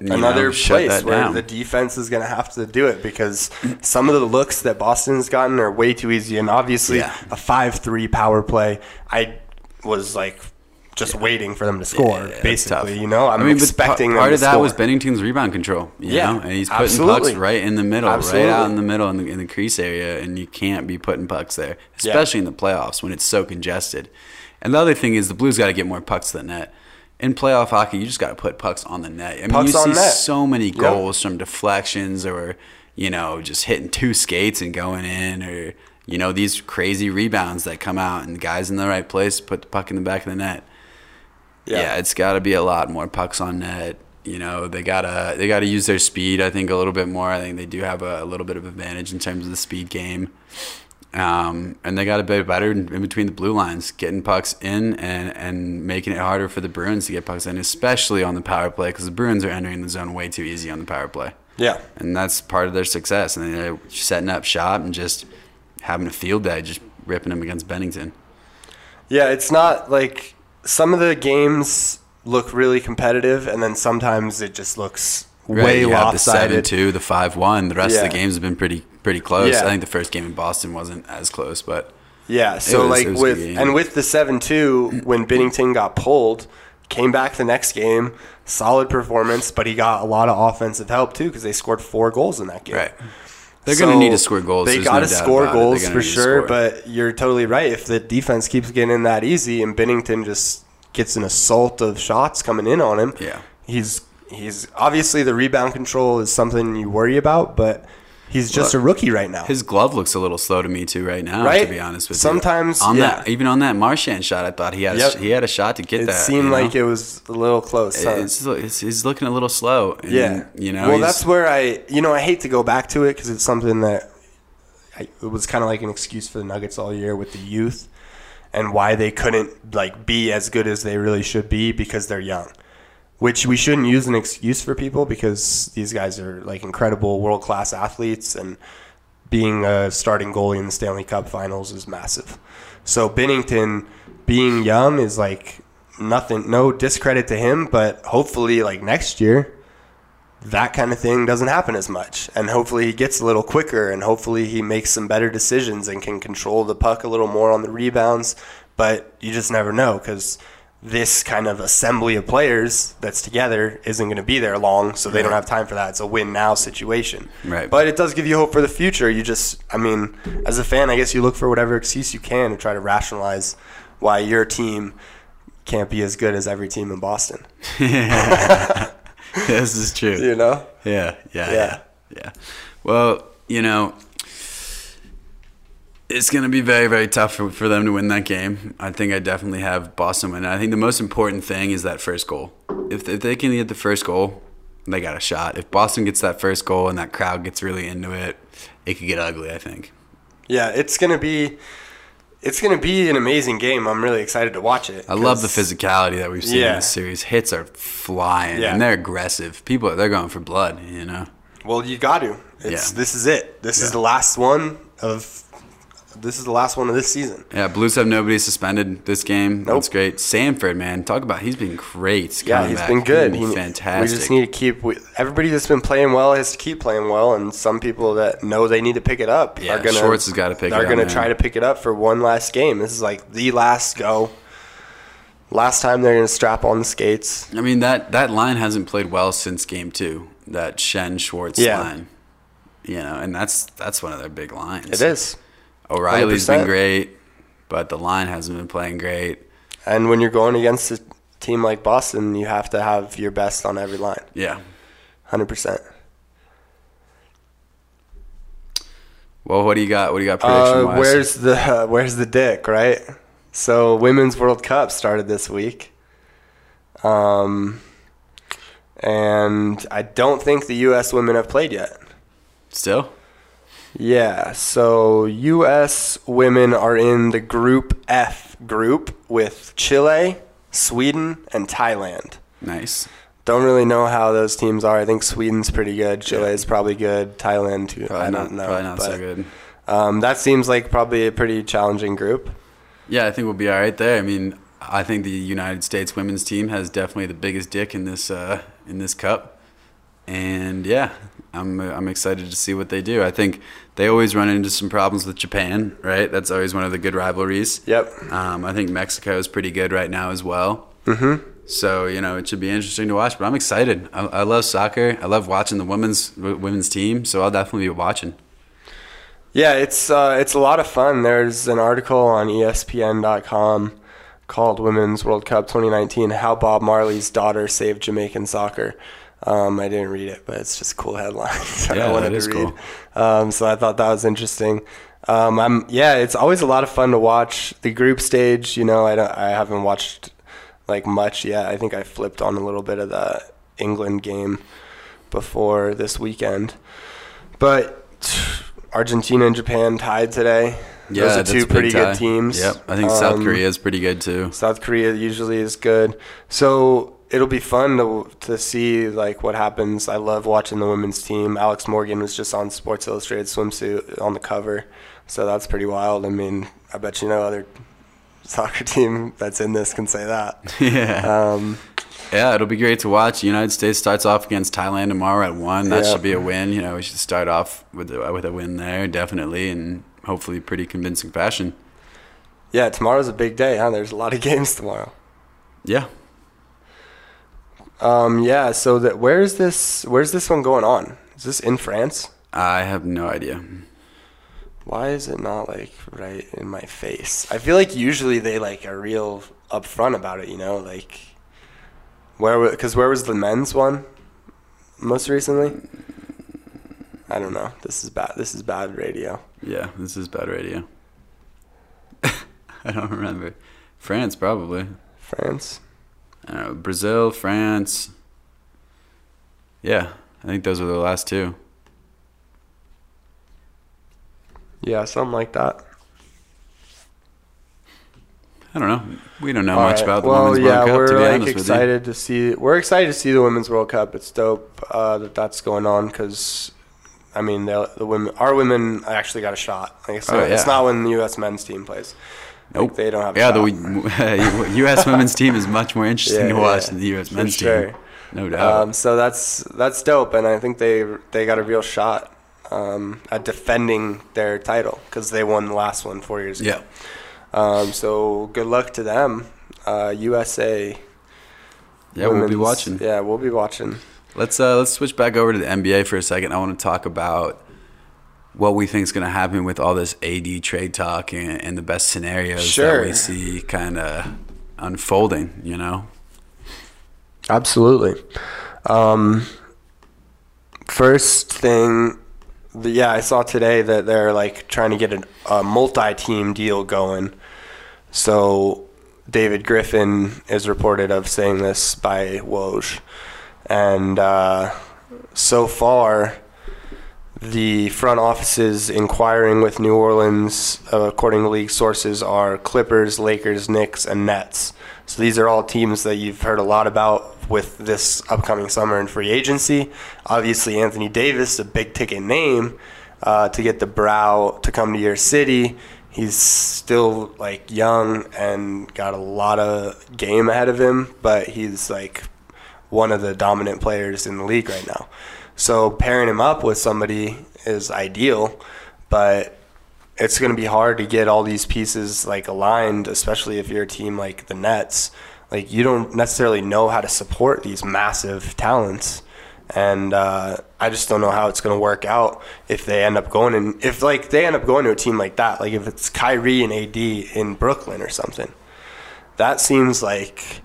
D: Another
C: know,
D: place where
C: down.
D: the defense is going to have to do it because some of the looks that Boston's gotten are way too easy. And obviously,
C: Yeah.
D: a 5 3 power play, I was like just waiting for them to score,
C: Yeah,
D: basically. You know, I'm
C: I mean,
D: expecting
C: part of that
D: score.
C: was Binnington's rebound control. You
D: Yeah,
C: know? and he's putting
D: absolutely.
C: pucks right in the middle, right out in the middle in the, in the crease area, and you can't be putting pucks there, especially in the playoffs when it's so congested. And the other thing is the Blues got to get more pucks to the net. In playoff hockey, you just got to put pucks on the net. I mean,
D: Pucks
C: you see
D: net.
C: so many
D: Yep.
C: goals from deflections or you know just hitting two skates and going in, or you know these crazy rebounds that come out and the guys in the right place put the puck in the back of the net. Yeah, it's got to be a lot more pucks on net. You know, they gotta they gotta use their speed. I think a little bit more. I think they do have a, a little bit of advantage in terms of the speed game. Um, and they got to be better in, in between the blue lines, getting pucks in and, and making it harder for the Bruins to get pucks in, especially on the power play, because the Bruins are entering the zone way too easy on the power play.
D: Yeah.
C: And that's part of their success. And they're setting up shop and just having a field day, just ripping them against Binnington.
D: Yeah, it's not like some of the games look really competitive, and then sometimes it just looks
C: Right,
D: way
C: you have the seven two, the five one. The rest of the games have been pretty pretty close.
D: Yeah.
C: I think the first game in Boston wasn't as close, but
D: Yeah, so
C: was-
D: like
C: it was a
D: with and with the seven two, when (clears throat) Binnington got pulled, came back the next game, solid performance, but he got a lot of offensive help too because they scored four goals in that game.
C: right. They're going to need to score goals.
D: They got to
C: doubt
D: score
C: about it. They're
D: goals for sure, but you're totally right. If the defense keeps getting in that easy and Binnington just gets an assault of shots coming in on him,
C: Yeah.
D: he's he's obviously the rebound control is something you worry about, but he's just
C: Look,
D: a rookie right now.
C: His glove looks a little slow to me too right now.
D: Right?
C: To be honest with
D: Sometimes,
C: you, Sometimes on
D: yeah.
C: that even on that Marchand shot, I thought he had
D: Yep.
C: a, he had a shot to get
D: it
C: that.
D: It seemed
C: you know?
D: like it was a little close. huh?
C: It's, it's, he's looking a little slow. And,
D: Yeah,
C: you know.
D: Well, that's where I, you know, I hate to go back to it because it's something that I, it was kind of like an excuse for the Nuggets all year with the youth and why they couldn't like be as good as they really should be because they're young. Which we shouldn't use an excuse for people because these guys are like incredible world class athletes and being a starting goalie in the Stanley Cup Finals is massive. So Binnington being young is like nothing, no discredit to him, but hopefully like next year that kind of thing doesn't happen as much. And hopefully he gets a little quicker and hopefully he makes some better decisions and can control the puck a little more on the rebounds. But you just never know because this kind of assembly of players that's together isn't going to be there long, so they don't have time for that. It's a win now situation.
C: Right.
D: But it does give you hope for the future. You just, I mean, as a fan, I guess you look for whatever excuse you can to try to rationalize why your team can't be as good as every team in Boston. (laughs) (laughs)
C: this is true.
D: You know?
C: Yeah, yeah,
D: Yeah.
C: yeah, yeah. Well, you know, it's going to be very, very tough for, for them to win that game. I think I definitely have Boston win. I think the most important thing is that first goal. If, if they can get the first goal, they got a shot. If Boston gets that first goal and that crowd gets really into it, it could get ugly. I think.
D: Yeah, it's gonna be it's gonna be an amazing game. I'm really excited to watch it.
C: I love the physicality that we've seen in this series. Hits are flying
D: Yeah.
C: and they're aggressive. People, they're going for blood. You know.
D: Well, you got to. It's
C: Yeah.
D: this is it. This is the last one of this is the last one of this season.
C: Yeah, Blues have nobody suspended this game.
D: Nope.
C: That's great. Sanford, man, talk about he's been great.
D: Yeah, he's
C: back.
D: been good.
C: He's
D: He-
C: fantastic.
D: We just need to keep we, everybody that's been playing well has to keep playing well, and some people that know they need to pick it up
C: Yeah,
D: are gonna.
C: Schwartz has gotta pick it
D: Are gonna try to pick it up for one last game. This is like the last go. Last time they're gonna strap on the skates.
C: I mean that that line hasn't played well since game two. That Schenn Schwartz
D: Yeah.
C: line. You know, and that's that's one of their big lines.
D: It is.
C: O'Reilly's been
D: 100%.
C: great, but the line hasn't been playing great.
D: And when you're going against a team like Boston, you have to have your best on every line.
C: Yeah.
D: 100%.
C: Well, what do you got? What do you got prediction
D: Uh,
C: wise?
D: where's the uh, (laughs) where's the dick, right? So, Women's World Cup started this week. Um and I don't think the US women have played yet.
C: still?
D: Yeah, so US women are in the Group F group with Chile, Sweden, and Thailand.
C: Nice.
D: Don't really know how those teams are. I think Sweden's pretty good. Chile is probably good. Thailand, too.
C: Probably
D: I don't know.
C: Probably not so good.
D: Um, that seems like probably a pretty challenging group.
C: Yeah, I think we'll be all right there. I mean, I think the United States women's team has definitely the biggest dick in this uh, in this cup, and yeah, I'm I'm excited to see what they do. I think they always run into some problems with Japan, right? That's always one of the good rivalries.
D: Yep.
C: Um, I think Mexico is pretty good right now as well. Mm-hmm. So you know it should be interesting to watch. But I'm excited. I, I love soccer. I love watching the women's w- women's team. So I'll definitely be watching.
D: Yeah, it's uh, it's a lot of fun. There's an article on ESPN.com called "Women's World Cup 2019: How Bob Marley's Daughter Saved Jamaican Soccer." Um, I didn't read it, but it's just cool headline. (laughs) that
C: Yeah,
D: I wanted
C: that is
D: to read.
C: cool.
D: Um, so I thought that was interesting. Um, I'm yeah, it's always a lot of fun to watch the group stage. You know, I don't, I haven't watched like much yet. I think I flipped on a little bit of the England game before this weekend, but Argentina and Japan tied today.
C: Yeah,
D: Those are two pretty good teams.
C: Yep, I think South
D: Um,
C: Korea is pretty good too.
D: South Korea usually is good. So it'll be fun to to see like what happens. I love watching the women's team. Alex Morgan was just on Sports Illustrated swimsuit on the cover, so that's pretty wild. I mean, I bet you no other soccer (laughs) team that's in this can say that. (laughs)
C: yeah,
D: Um,
C: yeah, it'll be great to watch. The United States starts off against Thailand tomorrow at one. That
D: Yeah.
C: should be a win. You know, we should start off with a, with a win there, definitely, and hopefully pretty convincing fashion.
D: yeah, tomorrow's a big day. Huh? There's a lot of (laughs) games tomorrow.
C: Yeah,
D: Um, yeah. So that where's this? Where's this one going on? Is this in France?
C: I have no idea.
D: Why is it not like right in my face? I feel like usually they like are real upfront about it, you know, like where because where was the men's one most recently? I don't know. This is bad. This is bad radio.
C: Yeah, this is bad radio. (laughs) I don't remember. France, probably.
D: France.
C: I don't know. Brazil, France. Yeah, I think those were the last two.
D: Yeah, something like that.
C: I don't know. We don't know
D: All
C: much
D: right.
C: about the
D: well,
C: Women's
D: yeah,
C: World Cup,
D: we're
C: to be
D: like
C: honest with you.
D: excited to see. We're excited to see the Women's World Cup. It's dope uh, that that's going on because, I mean, the, the women, our women actually got a shot. Like, it's,
C: Oh,
D: not, it's not when the U.S. men's team plays. Like,
C: Nope.
D: they don't have.
C: Yeah, the U.S. (laughs) (laughs) women's team is much more interesting
D: Yeah,
C: to watch
D: yeah,
C: than the U.S. men's
D: sure.
C: team. No doubt.
D: Um, so that's that's dope, and I think they they got a real shot um, at defending their title because they won the last one four years ago.
C: yeah.
D: Um, so good luck to them, uh, USA.
C: Yeah, we'll be watching.
D: Yeah, we'll be watching.
C: Let's uh, let's switch back over to the NBA for a second. I want to talk about what we think is going to happen with all this AD trade talk and, and the best scenarios
D: Sure.
C: that we see kind of unfolding. You know,
D: Absolutely. Um, first thing, the, yeah, I saw today that they're like trying to get an, a multi-team deal going. So David Griffin is reported of saying this by Woj, and uh, so far. The front offices inquiring with New Orleans, uh, according to league sources, are Clippers, Lakers, Knicks, and Nets. So these are all teams that you've heard a lot about with this upcoming summer in free agency. Obviously, Anthony Davis, a big ticket name uh, to get the brow to come to your city. He's still like young and got a lot of game ahead of him, but he's like one of the dominant players in the league right now. So pairing him up with somebody is ideal, but it's going to be hard to get all these pieces like aligned, especially if you're a team like the Nets. Like you don't necessarily know how to support these massive talents, and uh, I just don't know how it's going to work out if they end up going in. If like they end up going to a team like that, like if it's Kyrie and AD in Brooklyn or something, that seems like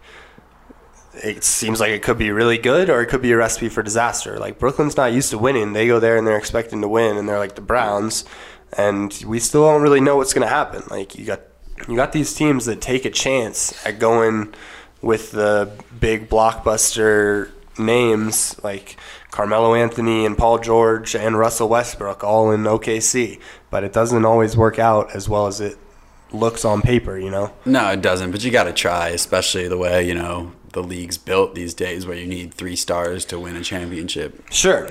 D: it seems like it could be really good or it could be a recipe for disaster. Like Brooklyn's not used to winning. They go there and they're expecting to win and they're like the Browns and we still don't really know what's going to happen. Like you got you got these teams that take a chance at going with the big blockbuster names like Carmelo Anthony and Paul George and Russell Westbrook all in OKC, but it doesn't always work out as well as it looks on paper, you know.
C: no, it doesn't. But you got to try, especially the way you know the league's built these days, where you need three stars to win a championship.
D: Sure.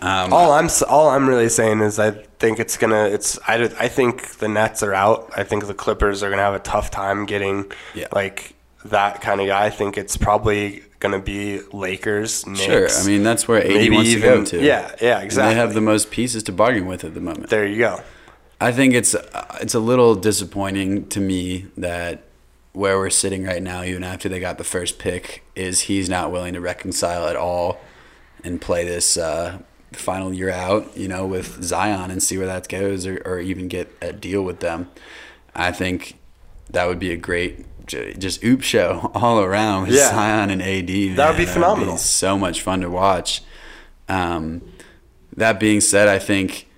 C: Um,
D: All I'm all I'm really saying is I think it's gonna it's I, I think the Nets are out. I think the Clippers are gonna have a tough time getting
C: Yeah.
D: like that kind of guy. I think it's probably gonna be Lakers, Knicks.
C: Sure. I mean, that's where AD
D: maybe
C: wants
D: even
C: to go to.
D: yeah yeah
C: And
D: exactly.
C: they have the most pieces to bargain with at the moment.
D: there you go.
C: I think it's uh, it's a little disappointing to me that where we're sitting right now, even after they got the first pick, is he's not willing to reconcile at all and play this uh, final year out, you know, with Zion and see where that goes, or, or even get a deal with them. I think that would be a great just oop show (laughs) all around with
D: Yeah.
C: Zion and AD. man.
D: That would be phenomenal.
C: so much fun to watch. Um, that being said, I think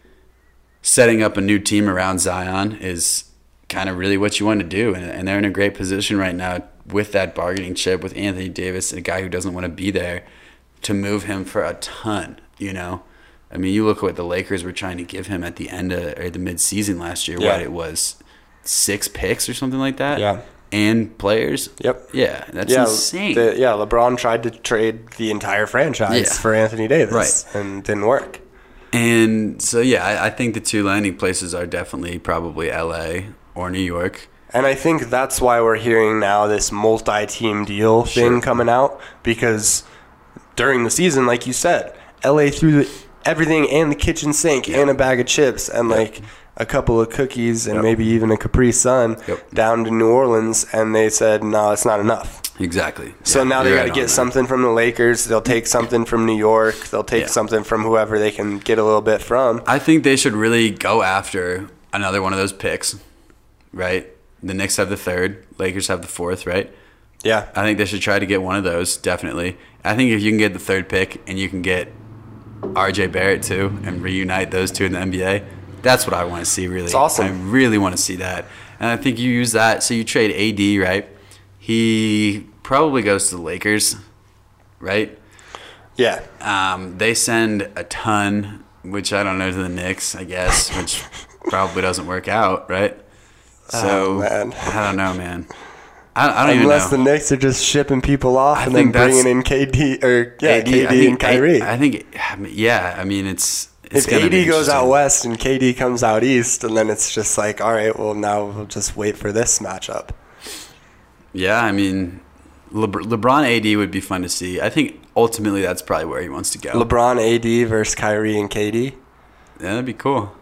C: setting up a new team around Zion is kind of really what you want to do, and, and they're in a great position right now with that bargaining chip with Anthony Davis, a guy who doesn't want to be there, to move him for a ton. You know, I mean, you look at what the Lakers were trying to give him at the end of or the mid-season last year.
D: Yeah.
C: What it was, six picks or something like that.
D: Yeah.
C: and players.
D: Yep.
C: Yeah, that's
D: yeah,
C: insane.
D: the- yeah, LeBron tried to trade the entire franchise
C: Yeah.
D: for Anthony Davis,
C: Right.
D: and didn't work.
C: And so, yeah, I, I think the two landing places are definitely probably LA or New York.
D: And I think that's why we're hearing now this multi-team deal thing coming out because during the season, like you said, LA threw the, everything and the kitchen sink and a bag of chips and like a couple of cookies and
C: Yep.
D: maybe even a Capri Sun
C: Yep.
D: down to New Orleans, and they said, "No, it's not enough."
C: Exactly.
D: So
C: Yeah,
D: now they got to
C: right
D: get
C: on that.
D: something from the Lakers. They'll take something from New York. They'll take
C: Yeah.
D: something from whoever they can get a little bit from.
C: I think they should really go after another one of those picks, right? The Knicks have the third, Lakers have the fourth, right?
D: Yeah,
C: I think they should try to get one of those, definitely. I think if you can get the third pick and you can get RJ Barrett too and reunite those two in the NBA, that's what I want to see, really.
D: It's awesome.
C: I really want to see that. And I think you use that. So you trade AD, right? He probably goes to the Lakers, right?
D: yeah.
C: Um, they send a ton, which I don't know to the Knicks, I guess, which probably doesn't work out, right? So
D: Oh, man.
C: I don't know, man. I, I don't
D: Unless the
C: even know.
D: Knicks are just shipping people off
C: I
D: and then bringing in KD or yeah,
C: AD,
D: KD
C: think,
D: and Kyrie.
C: I, I think, yeah. I mean, it's, it's
D: if AD goes out west and KD comes out east, and then it's just like, all right, well now we'll just wait for this matchup.
C: Yeah, I mean, Lebr- LeBron AD would be fun to see. I think ultimately that's probably where he wants to go.
D: LeBron, AD versus Kyrie and KD.
C: yeah, that'd be cool.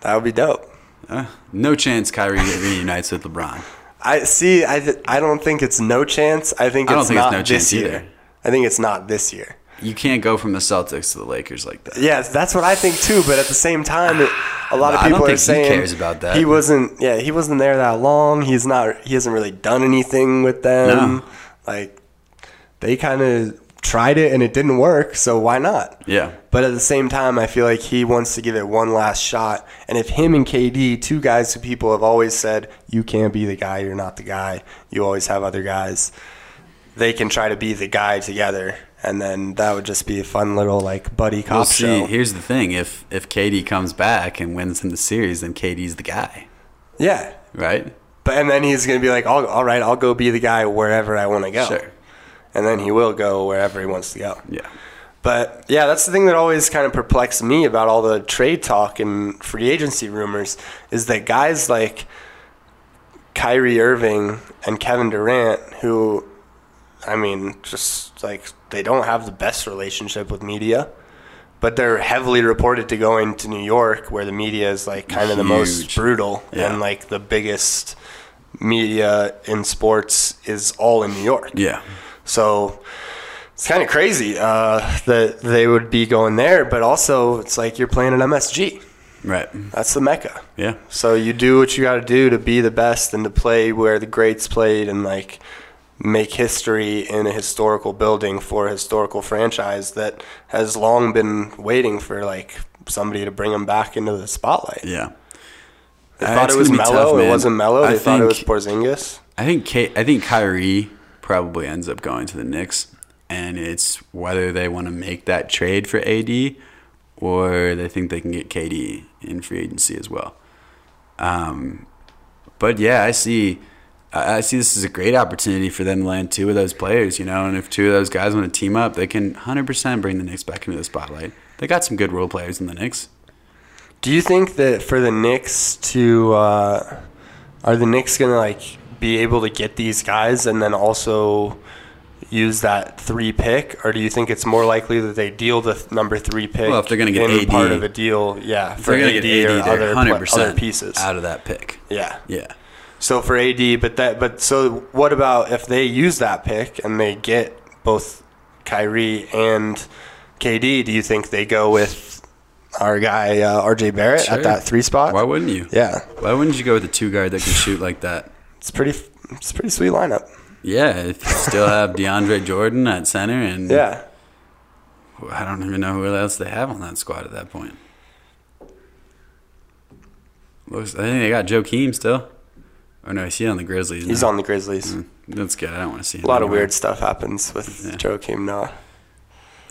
D: That would be dope.
C: Uh, no chance Kyrie (laughs) reunites with LeBron.
D: I see. I th- I don't think it's no chance. I think
C: I don't
D: it's
C: think it's
D: not
C: no
D: this
C: chance
D: year.
C: either.
D: I think it's not this year.
C: You can't go from the Celtics to the Lakers like that.
D: Yes, that's what I think too. But at the same time, it, a lot of (sighs)
C: I don't
D: people are
C: think he cares about that.
D: He wasn't. Yeah, he wasn't there that long. He's not. He hasn't really done anything with them.
C: No.
D: Like they kind of tried it and it didn't work. So why not?
C: Yeah.
D: But at the same time, I feel like he wants to give it one last shot. And if him and KD, two guys who people have always said, you can't be the guy, you're not the guy, you always have other guys, they can try to be the guy together. And then that would just be a fun little like buddy cop
C: Well, see,
D: show.
C: here's the thing: if if KD comes back and wins in the series, then KD's the guy,
D: Yeah.
C: right?
D: But and then he's gonna be like, all, all right, I'll go be the guy wherever I want to go.
C: Sure.
D: And then he will go wherever he wants to go.
C: Yeah.
D: But yeah, that's the thing that always kind of perplexed me about all the trade talk and free agency rumors is that guys like Kyrie Irving and Kevin Durant, who, I mean, just like they don't have the best relationship with media, but they're heavily reported to going to New York, where the media is like kind of the most brutal
C: Yeah.
D: and like the biggest media in sports is all in New York.
C: Yeah.
D: So it's kind of crazy uh, that they would be going there, but also it's like you're playing an MSG.
C: Right.
D: That's the mecca.
C: Yeah.
D: So you do what you got to do to be the best and to play where the greats played and like make history in a historical building for a historical franchise that has long been waiting for like somebody to bring them back into the spotlight.
C: Yeah.
D: They
C: Uh,
D: thought it was Melo.
C: tough,
D: it wasn't Melo.
C: I
D: They thought it was
C: think-
D: Porzingis.
C: I think K- I think Kyrie probably ends up going to the Knicks, and it's whether they want to make that trade for AD or they think they can get KD in free agency as well. Um, but yeah, I see. I see this as a great opportunity for them to land two of those players, you know. And if two of those guys want to team up, they can 100% bring the Knicks back into the spotlight. They got some good role players in the Knicks.
D: Do you think that for the Knicks to uh, are the Knicks gonna like be able to get these guys and then also use that three pick, or do you think it's more likely that they deal the th- number three pick?
C: Well, if they're gonna get
D: in
C: AD,
D: part of a deal, yeah, for AD,
C: get AD,
D: or other,
C: 100%
D: pla- other pieces,
C: out of that pick.
D: yeah.
C: Yeah.
D: So for AD, but that, but so what about if they use that pick and they get both Kyrie and KD? Do you think they go with our guy uh, RJ Barrett
C: Sure.
D: at that three spot?
C: Why wouldn't you?
D: Yeah.
C: Why wouldn't you go with a two guard that can shoot like that?
D: It's pretty. It's a pretty sweet lineup.
C: Yeah, if you still have DeAndre Jordan at center, and
D: Yeah.
C: I don't even know who else they have on that squad at that point. Looks, I think they got Joakim still. Or no, is he on the Grizzlies?
D: He's
C: now?
D: on the Grizzlies.
C: Hmm, that's good. I don't want to see him
D: A lot of weird stuff happens with
C: Yeah.
D: Joakim Noah.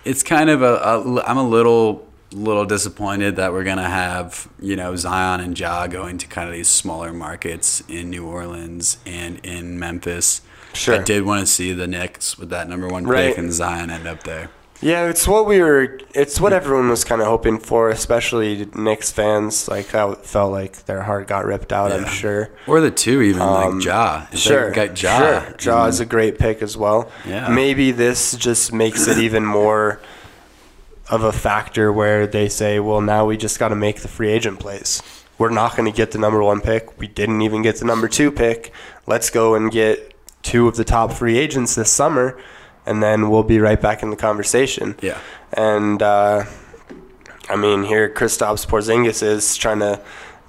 C: It's kind of a, a. I'm a little little disappointed that we're gonna have you know Zion and Ja going to kind of these smaller markets in New Orleans and in Memphis.
D: Sure.
C: I did want to see the Knicks with that number one
D: Right.
C: pick and Zion end up there.
D: Yeah, it's what we were. It's what everyone was kind of hoping for, especially Knicks fans. Like I felt like their heart got ripped out. I'm sure.
C: Or the two even
D: Um,
C: like Ja. If
D: Sure,
C: got Ja.
D: Sure, Ja
C: and-
D: is a great pick as well.
C: Yeah.
D: Maybe this just makes it even more of a factor where they say, well, now we just got to make the free agent plays. We're not going to get the number one pick. We didn't even get the number two pick. Let's go and get two of the top free agents this summer, and then we'll be right back in the conversation.
C: Yeah.
D: And uh, I mean, here Kristaps Porzingis is trying to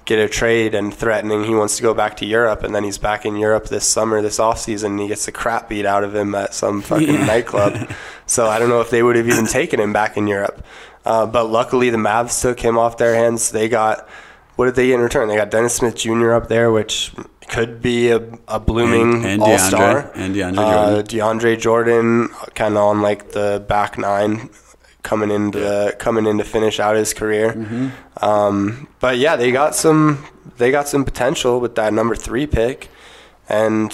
D: get a trade and threatening he wants to go back to Europe, and then he's back in Europe this summer, this offseason, and he gets the crap beat out of him at some fucking
C: Yeah.
D: nightclub. (laughs) So I don't know if they would have even taken him back in Europe. Uh, but luckily, the Mavs took him off their hands. They got what did they get in return? They got Dennis Smith Jr. up there, which could be a, a blooming
C: And- and
D: all
C: DeAndre-
D: star.
C: and DeAndre
D: uh,
C: Jordan.
D: DeAndre Jordan, kind of on like the back nine, coming into coming in to finish out his career.
C: Mm-hmm.
D: Um, but yeah, they got some they got some potential with that number three pick, and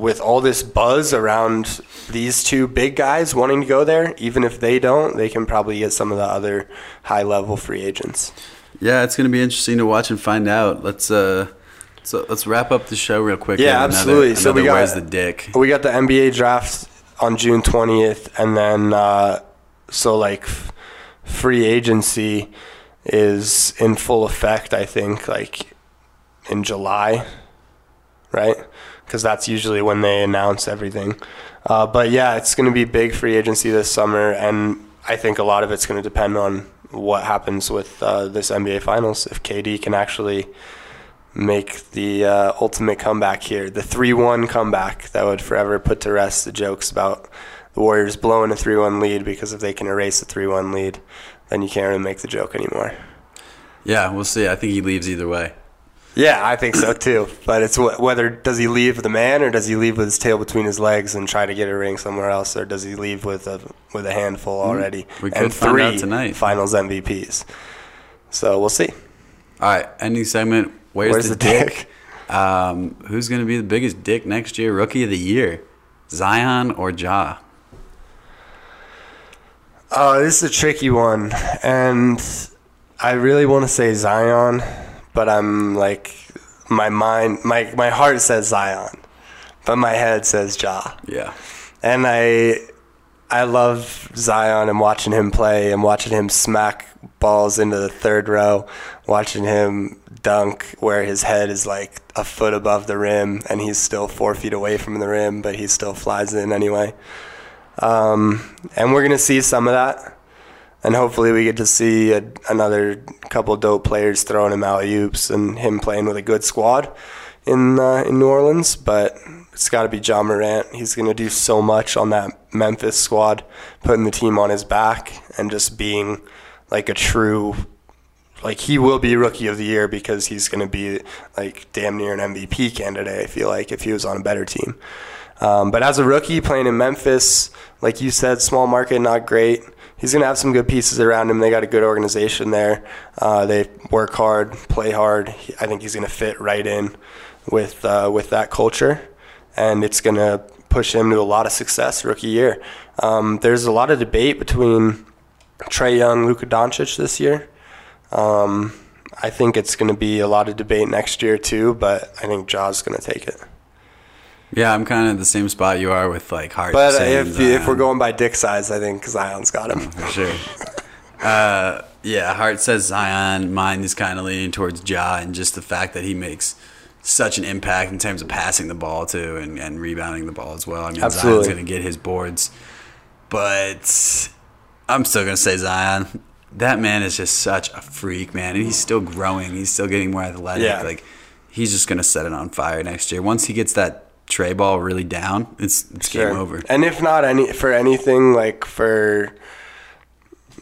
D: with all this buzz around these two big guys wanting to go there, even if they don't, they can probably get some of the other high level free agents.
C: Yeah, it's gonna be interesting to watch and find out. Let's uh, so let's wrap up the show real quick.
D: Yeah, absolutely.
C: Another,
D: So we got-
C: where's the dick?
D: We got the NBA draft on June 20th, and then uh, so like free agency is in full effect. I think like in July, right? Because that's usually when they announce everything. Uh, but yeah, it's going to be big free agency this summer, and I think a lot of it's going to depend on what happens with uh, this NBA Finals. If KD can actually make the uh, ultimate comeback here, the 3 1 comeback that would forever put to rest the jokes about the Warriors blowing a 3 1 lead because if they can erase a 3 1 lead, then you can't really make the joke anymore.
C: Yeah, we'll see. I think he leaves either way.
D: Yeah, I think so too. But it's wh- whether does he leave the man or does he leave with his tail between his legs and try to get a ring somewhere else, or does he leave with a with a handful already
C: Hmm. We could
D: and
C: find
D: three
C: out tonight.
D: Finals MVPs? So we'll see.
C: All right, ending segment. Where's,
D: Where's
C: the, dick? Um, who's going to be the biggest dick next year? Rookie of the year, Zion or Ja?
D: Oh, this is a tricky one, and I really want to say Zion, but I'm like, my mind, my my heart says Zion, but my head says Ja.
C: Yeah,
D: and I I love Zion and watching him play and watching him smack balls into the third row, watching him dunk where his head is like a foot above the rim and he's still four feet away from the rim, but he still flies in anyway. Um, and we're gonna see some of that, and hopefully we get to see a, another couple dope players throwing him alley oops and him playing with a good squad in uh, in New Orleans. But it's got to be Ja Morant. He's gonna do so much on that Memphis squad, putting the team on his back and just being like a true. Like he will be rookie of the year because he's going to be like damn near an MVP candidate. I feel like if he was on a better team. Um, but as a rookie playing in Memphis, like you said, small market, not great. He's going to have some good pieces around him. They got a good organization there. Uh, they work hard, play hard. I think he's going to fit right in with uh, with that culture, and it's going to push him to a lot of success rookie year. Um, there's a lot of debate between Trae Young, Luka Doncic this year. Um, I think it's going to be a lot of debate next year too, but I think Ja's going to take it.
C: Yeah. I'm kind of the same spot you are with like heart.
D: But if if we're going by dick size, I think Zion's got him.
C: for sure. Uh, yeah, heart says Zion. Mine is kind of leaning towards Ja, and just the fact that he makes such an impact in terms of passing the ball too and, and rebounding the ball as well. I mean,
D: Absolutely.
C: Zion's going to get his boards, but I'm still going to say Zion. That man is just such a freak, man, and he's still growing. He's still getting more athletic.
D: Yeah.
C: Like he's just going to set it on fire next year. Once he gets that tray ball really down, it's it's game over.
D: And if not any for anything, like for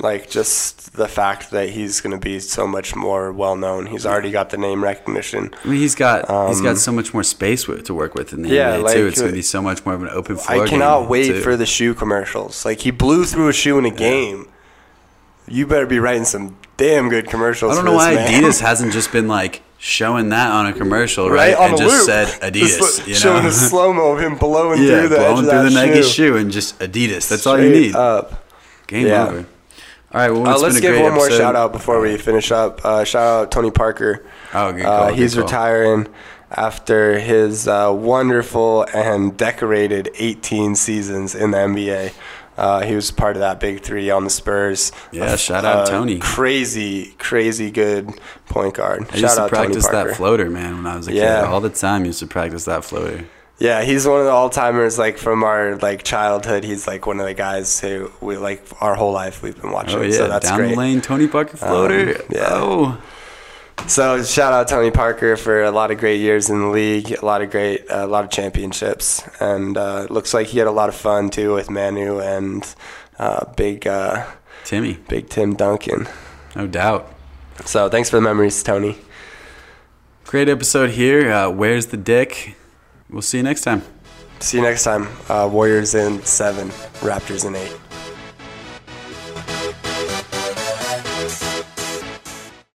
D: Like just the fact that he's going to be so much more well known. He's already got the name recognition.
C: I mean, he's got he's got so much more space with, to work with in the
D: Um, Yeah,
C: NBA
D: like,
C: too. It's going to be so much more of an open floor.
D: I cannot wait
C: too.
D: for the shoe commercials. Like he blew through a shoe in a game. You better be writing some damn good commercials.
C: I don't know why
D: man.
C: Adidas (laughs) hasn't just been like showing that on a commercial,
D: right
C: right?
D: on
C: and just
D: loop.
C: said Adidas,
D: sl-
C: you
D: showing
C: know?
D: a slow mo of him blowing
C: yeah,
D: through the
C: blowing
D: edge
C: through
D: of
C: the Nike
D: shoe.
C: shoe and just Adidas. That's all you need.
D: Up.
C: Game
D: Yeah.
C: over. All right, well,
D: Uh, let's give one more shout out before we finish up. Uh, shout out Tony Parker.
C: Oh, good
D: Uh,
C: call,
D: he's
C: good call.
D: retiring after his uh, wonderful and decorated 18 seasons in the NBA. Uh, he was part of that big three on the Spurs.
C: Yeah, shout out Tony.
D: Crazy, crazy good point guard.
C: I used to practice that floater, man, when I was a
D: Yeah.
C: kid. All the time, used to practice that floater.
D: Yeah, he's one of the all timers like from our like childhood. He's like one of the guys who we like our whole life we've been watching.
C: Oh yeah,
D: so that's
C: down
D: great.
C: the lane, Tony Parker floater.
D: yeah.
C: Oh,
D: So shout out Tony Parker for a lot of great years in the league, a lot of great, a lot of championships, and uh, looks like he had a lot of fun too with Manu and uh, big, uh,
C: Timmy,
D: big Tim Duncan.
C: no doubt.
D: So thanks for the memories, Tony.
C: Great episode here. Uh, Where's the dick? We'll see you next time.
D: See you next time. Uh, Warriors in seven, Raptors in eight.